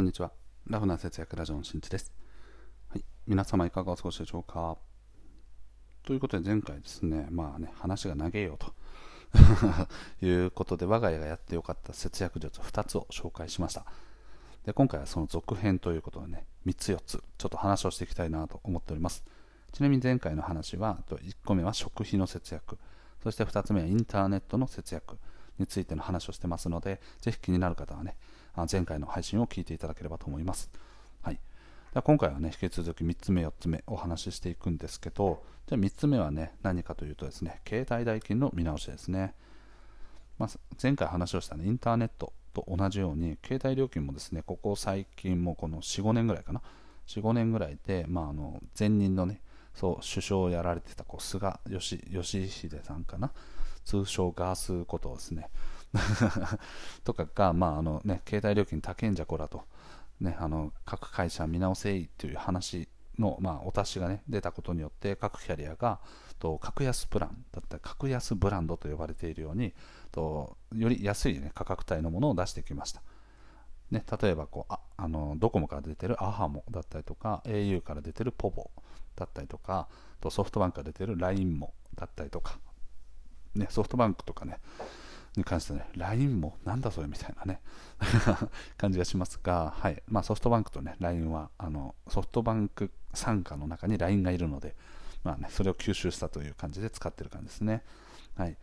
こんにちは。ラフな節約ラジオのしんちです。はい。皆様いかがお過ごしでしょうか？ということで前回ですね、まあね、話が長えよと いうことで、我が家がやってよかった節約術2つを紹介しました。で、今回はその続編ということでね、3つ4つ、ちょっと話をしていきたいなと思っております。ちなみに前回の話は、1個目は食費の節約、そして2つ目はインターネットの節約についての話をしてますので、ぜひ気になる方はね、前回の配信を聞いていただければと思います。はい、で今回はね、引き続き3つ目、4つ目お話ししていくんですけど、じゃあ3つ目はね、何かというとですね、携帯代金の見直しですね。まあ、前回話をした、ね、インターネットと同じように、携帯料金もですね、ここ最近もこの4、5年ぐらいかな、4、5年ぐらいで、まあ、あの前任のね、そう首相をやられてたこう菅義義偉さんかな、通称ガースことですね、とかが、まああのね、携帯料金高いんじゃこらと、ね、あの各会社見直せいという話の、まあ、お達しが、ね、出たことによって各キャリアがと格安プランだったり格安ブランドと呼ばれているようにとより安い、ね、価格帯のものを出してきました。ね、例えばこうああのドコモから出てるアハモだったりとか au から出てるポボだったりとかとソフトバンクから出てる LINE もだったりとか、ね、ソフトバンクとかねに関してね、LINE もなんだそれみたいなね 感じがしますが、はいまあ、ソフトバンクとね、LINE はあのソフトバンク傘下の中に LINE がいるので、まあね、それを吸収したという感じで使ってる感じですね。はい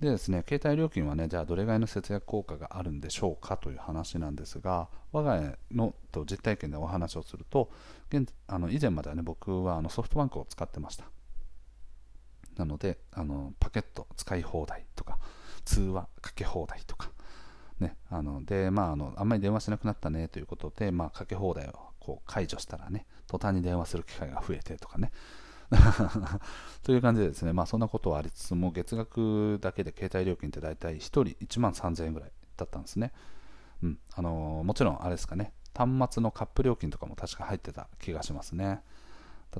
でですね、携帯料金はね、じゃあどれぐらいの節約効果があるんでしょうかという話なんですが、我が家のと実体験でお話をすると、現あの以前まではね、僕はあのソフトバンクを使ってました。なので、あのパケット使い放題とか、通話かけ放題とか、ね、あのでまあ、あのあんまり電話しなくなったねということで、まあ、かけ放題をこう解除したらね、途端に電話する機会が増えてとかね。という感じでですね、まあ、そんなことはありつつも、月額だけで携帯料金って大体1人1万3000円ぐらいだったんですね。うんあのもちろん、あれですかね、端末のカップ料金とかも確か入ってた気がしますね。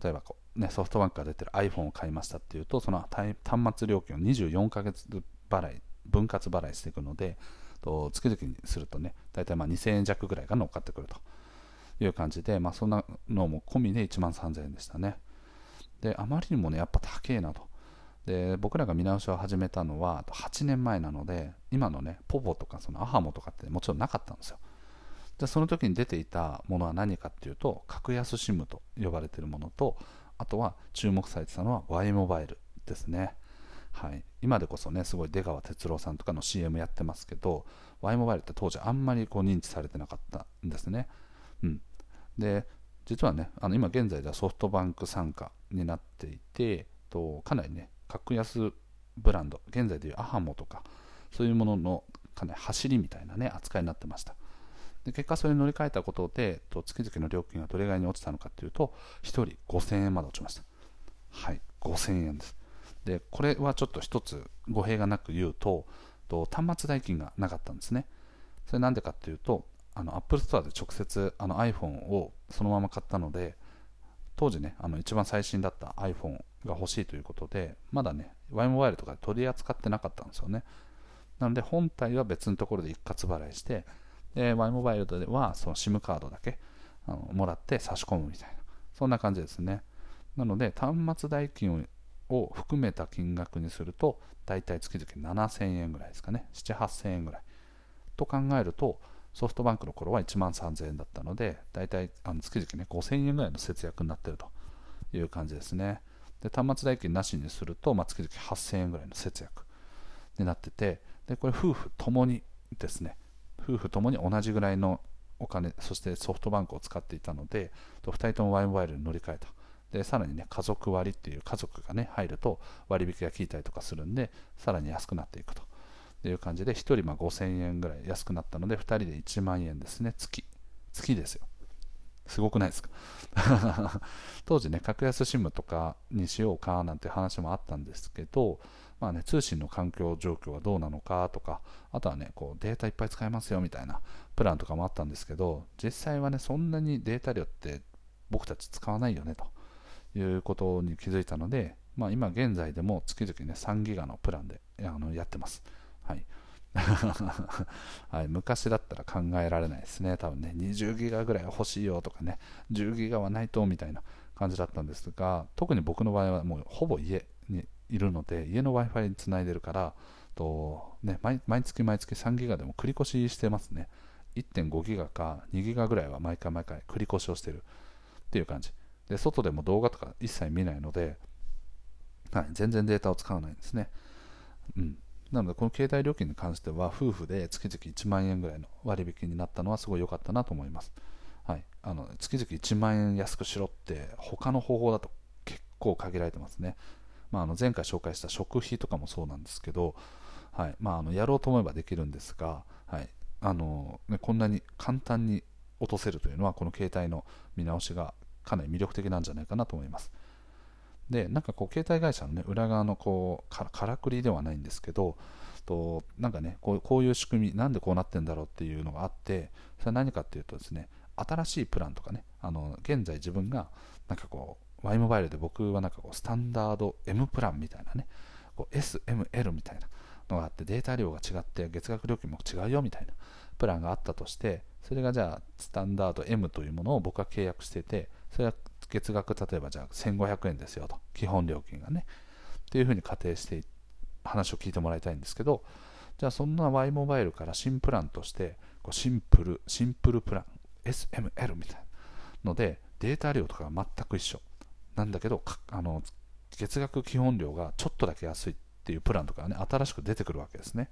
例えばこう、ね、ソフトバンクが出てる iPhone を買いましたっていうと、その端末料金を24ヶ月払い分割払いしていくので、と月々にするとね、大体まあ2000円弱ぐらいが乗っかってくるという感じで、まあ、そんなのも込みで1万3000円でしたね。で、あまりにもね、やっぱ高えなと。で、僕らが見直しを始めたのは8年前なので、今のね、ポポとかそのアハモとかってもちろんなかったんですよ。で、その時に出ていたものは何かっていうと、格安 SIM と呼ばれているものと、あとは注目されてたのは Y モバイルですね。はい、今でこそねすごい出川哲朗さんとかの CM やってますけど Y モバイルって当時あんまりこう認知されてなかったんですね、うん、で実はねあの今現在ではソフトバンク傘下になっていてとかなりね格安ブランド現在でいうアハモとかそういうもののかなり走りみたいなね扱いになってました。で結果それに乗り換えたことでと月々の料金がどれぐらいに落ちたのかというと1人5000円まで落ちました。はい。5000円です。でこれはちょっと一つ語弊がなく言うとと端末代金がなかったんですね。それなんでかっていうとあの Apple Store で直接あの iPhone をそのまま買ったので当時ねあの一番最新だった iPhone が欲しいということでまだね Y モバイルとかで取り扱ってなかったんですよね。なので本体は別のところで一括払いしてで Y モバイルではその SIM カードだけあのもらって差し込むみたいなそんな感じですね。なので端末代金をを含めた金額にすると大体月々7000円ぐらいですかね。7 8000円ぐらい。と考えるとソフトバンクの頃は1万3000円だったので大体あの月々ね5000円ぐらいの節約になっているという感じですね。で端末代金なしにすると、まあ、月々8000円ぐらいの節約になっててでこれ夫婦ともにですね。夫婦ともに同じぐらいのお金そしてソフトバンクを使っていたので2人とも Y モバイルに乗り換えた。でさらにね家族割っていう家族がね入ると割引が効いたりとかするんでさらに安くなっていくと。いう感じで1人ま5000円ぐらい安くなったので2人で1万円ですね。月。月ですよ。すごくないですか？当時ね格安 SIM とかにしようかなんて話もあったんですけどまあね、通信の環境状況はどうなのかとか、あとはね、こうデータいっぱい使えますよみたいなプランとかもあったんですけど、実際はね、そんなにデータ量って僕たち使わないよねと。いうことに気づいたので、まあ、今現在でも月々ね3ギガのプランであのやってます。はい、はい、昔だったら考えられないですね、多分ね、20ギガぐらい欲しいよとかね、10ギガはないとみたいな感じだったんですが、特に僕の場合はもうほぼ家にいるので、家の Wi-Fi につないでるから、とね、毎月毎月3ギガでも繰り越ししてますね。1.5ギガか2ギガぐらいは毎回毎回繰り越しをしてるっていう感じ。で、外でも動画とか一切見ないので、はい、全然データを使わないんですね。うん。なので、この携帯料金に関しては、夫婦で月々1万円ぐらいの割引になったのはすごい良かったなと思います。はい、あの月々1万円安くしろって、他の方法だと結構限られてますね。まあ、あの前回紹介した食費とかもそうなんですけど、はいまあ、あのやろうと思えばできるんですが、はいあのね、こんなに簡単に落とせるというのは、この携帯の見直しがかなり魅力的なんじゃないかなと思います。で、なんかこう、携帯会社の、ね、裏側のこうからくりではないんですけど、となんかねこう、こういう仕組み、なんでこうなってんだろうっていうのがあって、それは何かっていうとですね、新しいプランとかね、あの現在自分がなんかこう、Y モバイルで僕はなんかこう、スタンダード M プランみたいなね、こう SML みたいなのがあって、データ量が違って月額料金も違うよみたいなプランがあったとして、それがじゃあ、スタンダード M というものを僕は契約してて、それは月額例えばじゃあ1500円ですよと。基本料金がね。っていうふうに仮定して話を聞いてもらいたいんですけどじゃあそんな Y モバイルから新プランとしてこうシンプルシンプルプラン SML みたいなのでデータ量とかが全く一緒。なんだけどあの月額基本料がちょっとだけ安いっていうプランとかね新しく出てくるわけですね。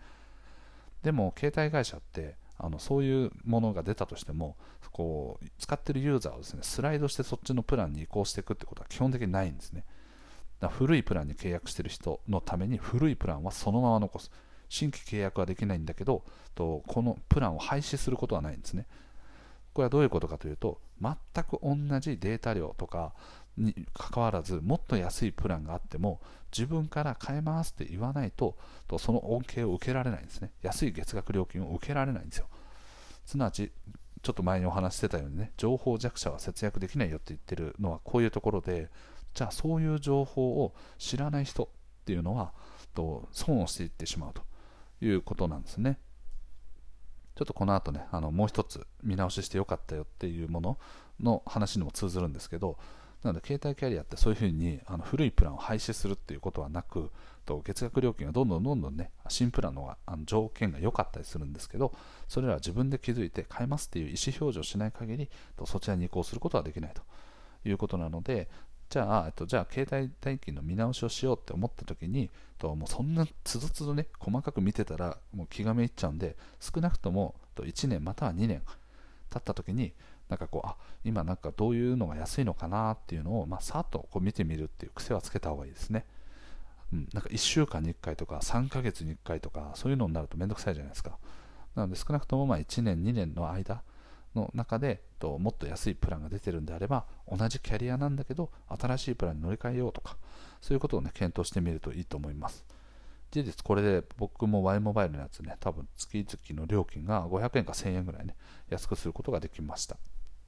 でも携帯会社ってあのそういうものが出たとしてもこう使ってるユーザーをですねスライドしてそっちのプランに移行していくってことは基本的にないんですね。だ古いプランに契約してる人のために古いプランはそのまま残す。新規契約はできないんだけどとこのプランを廃止することはないんですね。これはどういうことかというと全く同じデータ量とかに関わらずもっと安いプランがあっても自分から変えますって言わないととその恩恵を受けられないんですね。安い月額料金を受けられないんですよ。すなわちちょっと前にお話してたようにね情報弱者は節約できないよって言ってるのはこういうところでじゃあそういう情報を知らない人っていうのはと損をしていってしまうということなんですね。ちょっとこの後ねあのもう一つ見直ししてよかったよっていうものの話にも通ずるんですけどなので、携帯キャリアってそういうふうにあの古いプランを廃止するっていうことはなく、と月額料金がどんどんどんどんね、新プランのがあの条件が良かったりするんですけど、それらは自分で気づいて変えますっていう意思表示をしない限り、とそちらに移行することはできないと。いうことなので、じゃあ、えっと、じゃあ携帯代金の見直しをしようって思った時に、ともうそんなつどつどね、細かく見てたらもう気がめいっちゃうんで、少なくともと1年または2年経った時に、なんかこうあ今なんかどういうのが安いのかなっていうのを、まあ、さっとこう見てみるっていう癖はつけた方がいいですね、うん、なんか1週間に1回とか3ヶ月に1回とかそういうのになるとめんどくさいじゃないですか。なので少なくともまあ1年2年の間の中でともっと安いプランが出てるんであれば同じキャリアなんだけど新しいプランに乗り換えようとかそういうことをね検討してみるといいと思います。事実これで僕も Y モバイルのやつね多分月々の料金が500円か1000円ぐらいね安くすることができました。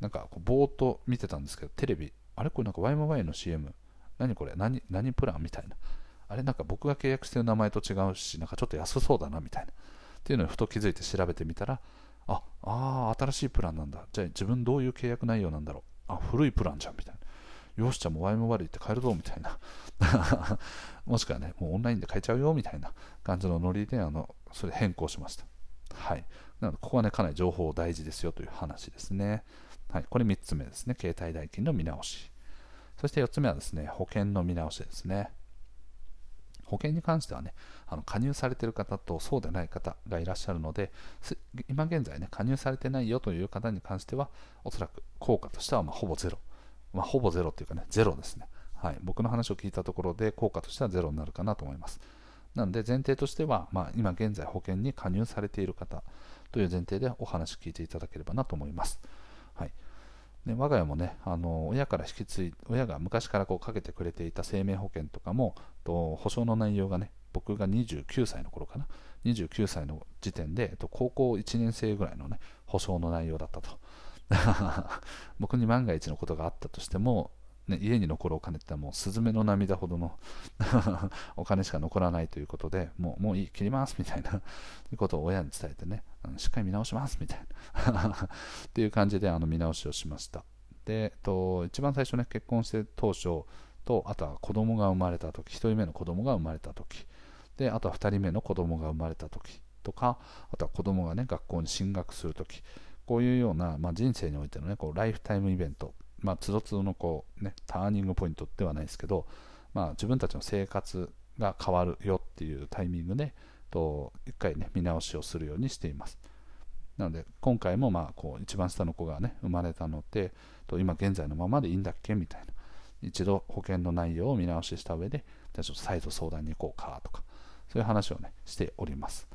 なんかこうぼーっと見てたんですけど、テレビ、あれ？これなんか Y モバイルの CM、何これ？何何プラン？みたいな。あれなんか僕が契約してる名前と違うし、なんかちょっと安そうだなみたいな。っていうのをふと気づいて調べてみたら、あ、あ新しいプランなんだ。じゃあ自分どういう契約内容なんだろう。あ、古いプランじゃんみたいな。よし、じゃあもう Y モバイル行って帰るぞみたいな。もしくはね、もうオンラインで買えちゃうよみたいな感じのノリで、あの、それ変更しました。はい。なので、ここはね、かなり情報大事ですよという話ですね。はい、これ3つ目ですね。携帯代金の見直し。そして4つ目はですね、保険の見直しですね。保険に関してはね、あの加入されている方とそうでない方がいらっしゃるので、今現在ね、加入されてないよという方に関しては、おそらく効果としてはまほぼゼロ。まあ、ほぼゼロっていうかね、ゼロですね。はい、僕の話を聞いたところで、効果としてはゼロになるかなと思います。なので、前提としては、まあ、今現在保険に加入されている方という前提でお話聞いていただければなと思います。ね、我が家もね、あの親から引き継い親が昔からこうかけてくれていた生命保険とかも、と保証の内容がね、僕が29歳の頃かな、29歳の時点で、と高校1年生ぐらいのね、保証の内容だったと。僕に万が一のことがあったとしても、ね、家に残るお金ってもうスズメの涙ほどの お金しか残らないということでもうもういい切りますみたいな ことを親に伝えてねしっかり見直しますみたいな っていう感じであの見直しをしました。で、えっと、一番最初ね結婚して当初とあとは子供が生まれた時1人目の子供が生まれた時であとは2人目の子供が生まれた時とかあとは子供がね学校に進学する時こういうような、まあ、人生においてのねこうライフタイムイベントまあ、つどつどのこう、ね、ターニングポイントではないですけど、まあ、自分たちの生活が変わるよっていうタイミングで、と一回ね、見直しをするようにしています。なので、今回もまあこう一番下の子がね、生まれたので、と今現在のままでいいんだっけみたいな。一度保険の内容を見直しした上で、じゃあちょっと再度相談に行こうかとか、そういう話をね、しております。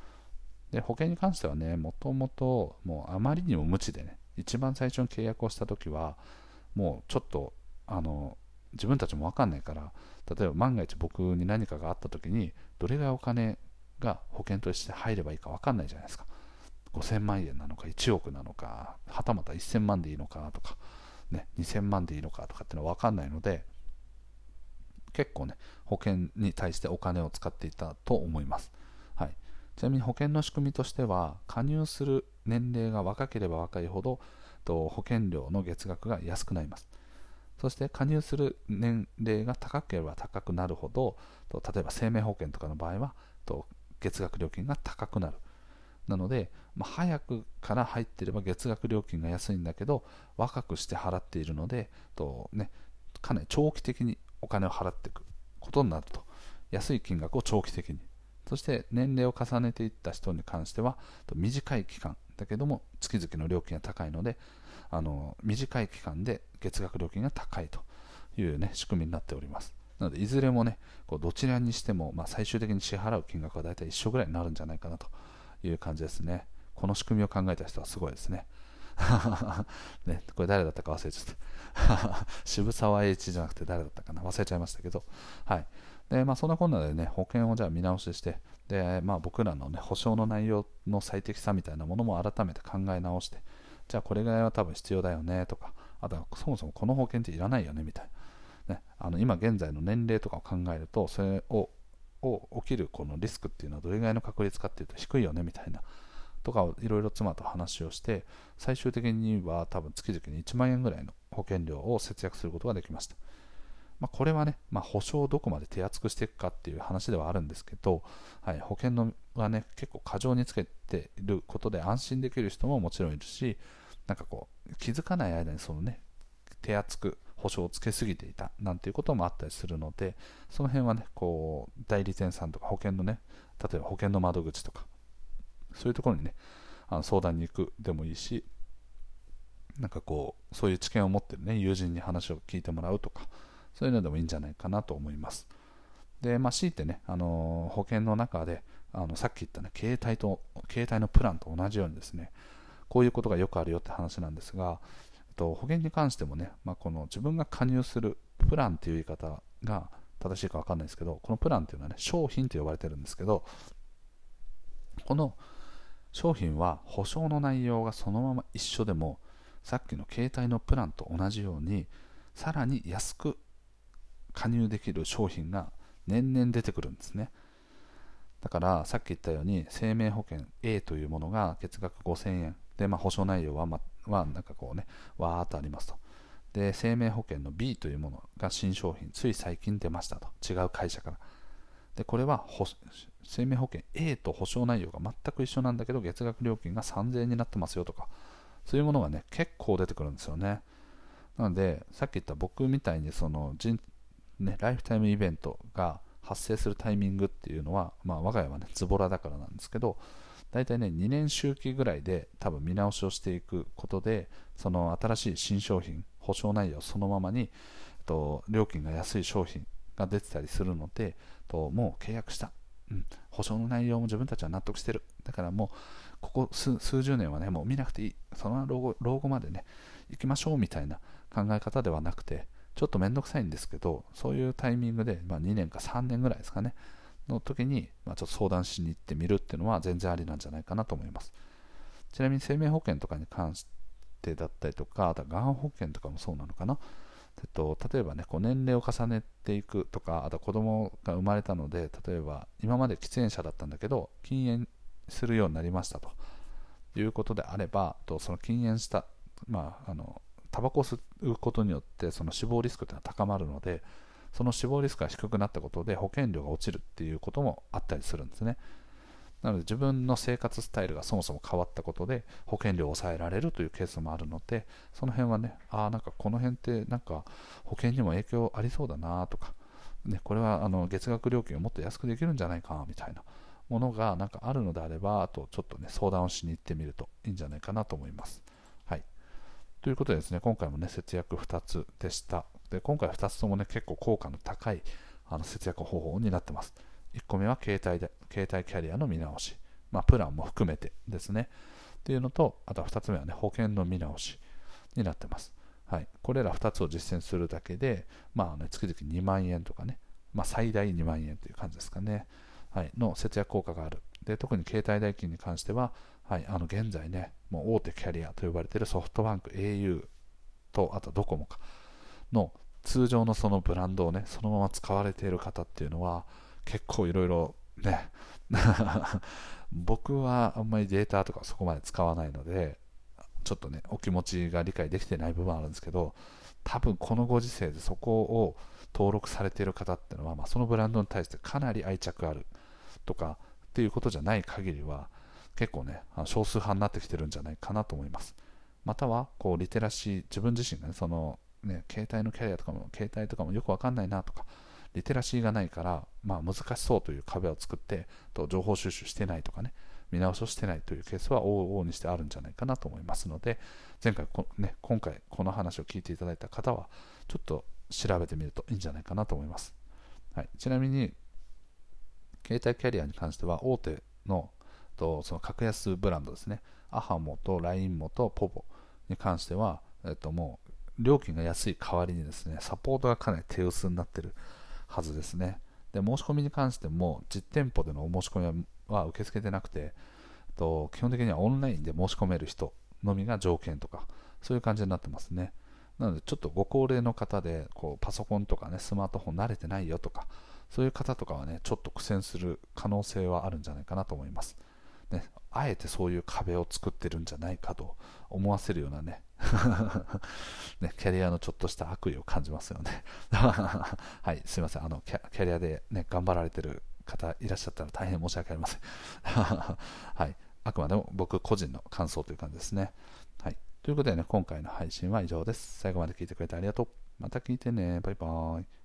で、保険に関してはね、もともともうあまりにも無知でね、一番最初に契約をした時は、もうちょっとあの自分たちも分かんないから例えば万が一僕に何かがあった時にどれぐらいお金が保険として入ればいいか分かんないじゃないですか。5000万円なのか1億なのかはたまた1000万でいいのかとか、ね、2000万でいいのかとかっていうのは分かんないので結構ね保険に対してお金を使っていたと思います、はい、ちなみに保険の仕組みとしては加入する年齢が若ければ若いほどと保険料の月額が安くなります。そして加入する年齢が高ければ高くなるほど、と例えば生命保険とかの場合はと月額料金が高くなる。なので、まあ、早くから入っていれば月額料金が安いんだけど、若くして払っているので、とね、かなり長期的にお金を払っていくことになると。安い金額を長期的に。そして年齢を重ねていった人に関しては、短い期間だけども月々の料金が高いので、あの短い期間で月額料金が高いという、ね、仕組みになっております。なので、いずれもね、こうどちらにしても、まあ、最終的に支払う金額は大体一緒ぐらいになるんじゃないかなという感じですね。この仕組みを考えた人はすごいですね。ね、これ誰だったか忘れちゃった。渋沢栄一じゃなくて誰だったかな？忘れちゃいましたけど。はい。で、まあ、そんなこんなでね、保険をじゃあ見直しして、で、まあ、僕らのね、保証の内容の最適さみたいなものも改めて考え直して、じゃあこれぐらいは多分必要だよねとか、あとはそもそもこの保険っていらないよねみたいな。ね、あの今現在の年齢とかを考えると、それをを起きるこのリスクっていうのはどれぐらいの確率かっていうと低いよねみたいなとかをいろいろ妻と話をして最終的には多分月々に1万円ぐらいの保険料を節約することができました。まあ、これはね、まあ、保証をどこまで手厚くしていくかっていう話ではあるんですけど、はい、保険のはね、結構過剰につけていることで安心できる人ももちろんいるし、なんかこう、気づかない間にそのね、手厚く保証をつけすぎていたなんていうこともあったりするので、その辺はね、こう、代理店さんとか保険のね、例えば保険の窓口とか、そういうところにね、あの相談に行くでもいいし、なんかこう、そういう知見を持ってるね、友人に話を聞いてもらうとか、そういうのでもいいんじゃないかなと思います。で、まあ、強いてね、あの保険の中で、あのさっき言ったね、携帯と、携帯のプランと同じようにですね、こういうことがよくあるよって話なんですが、と保険に関してもね、まあ、この自分が加入するプランっていう言い方が正しいか分かんないですけど、このプランっていうのはね、商品と呼ばれてるんですけど、この商品は保証の内容がそのまま一緒でも、さっきの携帯のプランと同じように、さらに安く加入できる商品が年々出てくるんですね。だからさっき言ったように生命保険 A というものが月額5000円で、まあ、保証内容は、まはなんかこうねわーっとありますとで生命保険の B というものが新商品つい最近出ましたと違う会社からでこれは生命保険 A と保証内容が全く一緒なんだけど月額料金が3000円になってますよとかそういうものがね結構出てくるんですよねなのでさっき言った僕みたいにその人ね、ライフタイムイベントが発生するタイミングっていうのは、まあ、我が家はね、ズボラだからなんですけど、大体ね、2年周期ぐらいで多分見直しをしていくことで、その新しい新商品、保証内容そのままに、と料金が安い商品が出てたりするので、ともう契約した、うん、保証の内容も自分たちは納得してる。だからもう、ここ数十年はね、もう見なくていい。その老後老後までね、行きましょうみたいな考え方ではなくて、ちょっとめんどくさいんですけど、そういうタイミングで、まあ、2年か3年ぐらいですかね、の時に、まあ、ちょっと相談しに行ってみるっていうのは全然ありなんじゃないかなと思います。ちなみに生命保険とかに関してだったりとか、あとはがん保険とかもそうなのかな。えっと、例えばね、こう年齢を重ねていくとか、あと子供が生まれたので、例えば今まで喫煙者だったんだけど、禁煙するようになりましたということであれば、とその禁煙した、まあ、あのタバコを吸うことによってその死亡リスクというのは高まるので、その死亡リスクが低くなったことで保険料が落ちるっていうこともあったりするんですね。なので自分の生活スタイルがそもそも変わったことで保険料を抑えられるというケースもあるのでその辺はねああなんかこの辺ってなんか保険にも影響ありそうだなとか、ね、これはあの月額料金をもっと安くできるんじゃないかみたいなものがなんかあるのであればあとちょっとね相談をしに行ってみるといいんじゃないかなと思います。ということでですね今回もね節約2つでしたで今回2つともね結構効果の高いあの節約方法になってます。1個目は携帯で携帯キャリアの見直し、まあ、プランも含めてですね。っていうのと、あとは2つ目はね、保険の見直しになってます。はい、これら2つを実践するだけで、まあね、月々2万円とかね、まあ、最大2万円という感じですかね、はい、の節約効果がある。で特に携帯代金に関しては、はい、あの現在ね、もう大手キャリアと呼ばれているソフトバンク、au と、あとドコモかの通常のそのブランドをね、そのまま使われている方っていうのは、結構いろいろね 僕はあんまりデータとかそこまで使わないのでちょっとねお気持ちが理解できてない部分あるんですけど多分このご時世でそこを登録されている方っていうのは、まあ、そのブランドに対してかなり愛着あるとかっていうことじゃない限りは結構ね少数派になってきてるんじゃないかなと思います。またはこうリテラシー自分自身がねそのね携帯のキャリアとかも携帯とかもよくわかんないなとかリテラシーがないから、まあ、難しそうという壁を作ってと情報収集してないとかね見直しをしてないというケースは往々にしてあるんじゃないかなと思いますので前回こ、ね、今回この話を聞いていただいた方はちょっと調べてみるといいんじゃないかなと思います、はい、ちなみに携帯キャリアに関しては大手のとその格安ブランドですね。アハモと LINE モとポボに関しては、えっと、もう料金が安い代わりにですねサポートがかなり手薄になってるはずですね。で申し込みに関しても実店舗でのお申し込みは受け付けてなくてと基本的にはオンラインで申し込める人のみが条件とかそういう感じになってますね。なのでちょっとご高齢の方でこうパソコンとかねスマートフォン慣れてないよとかそういう方とかはねちょっと苦戦する可能性はあるんじゃないかなと思います。ね、あえてそういう壁を作ってるんじゃないかと思わせるようなね ね、キャリアのちょっとした悪意を感じますよね。はい、すいません。あのキャ、キャリアでね、頑張られてる方いらっしゃったら大変申し訳ありません。はい、あくまでも僕個人の感想という感じですね。はい、ということでね、今回の配信は以上です。最後まで聞いてくれてありがとう。また聞いてね。バイバーイ。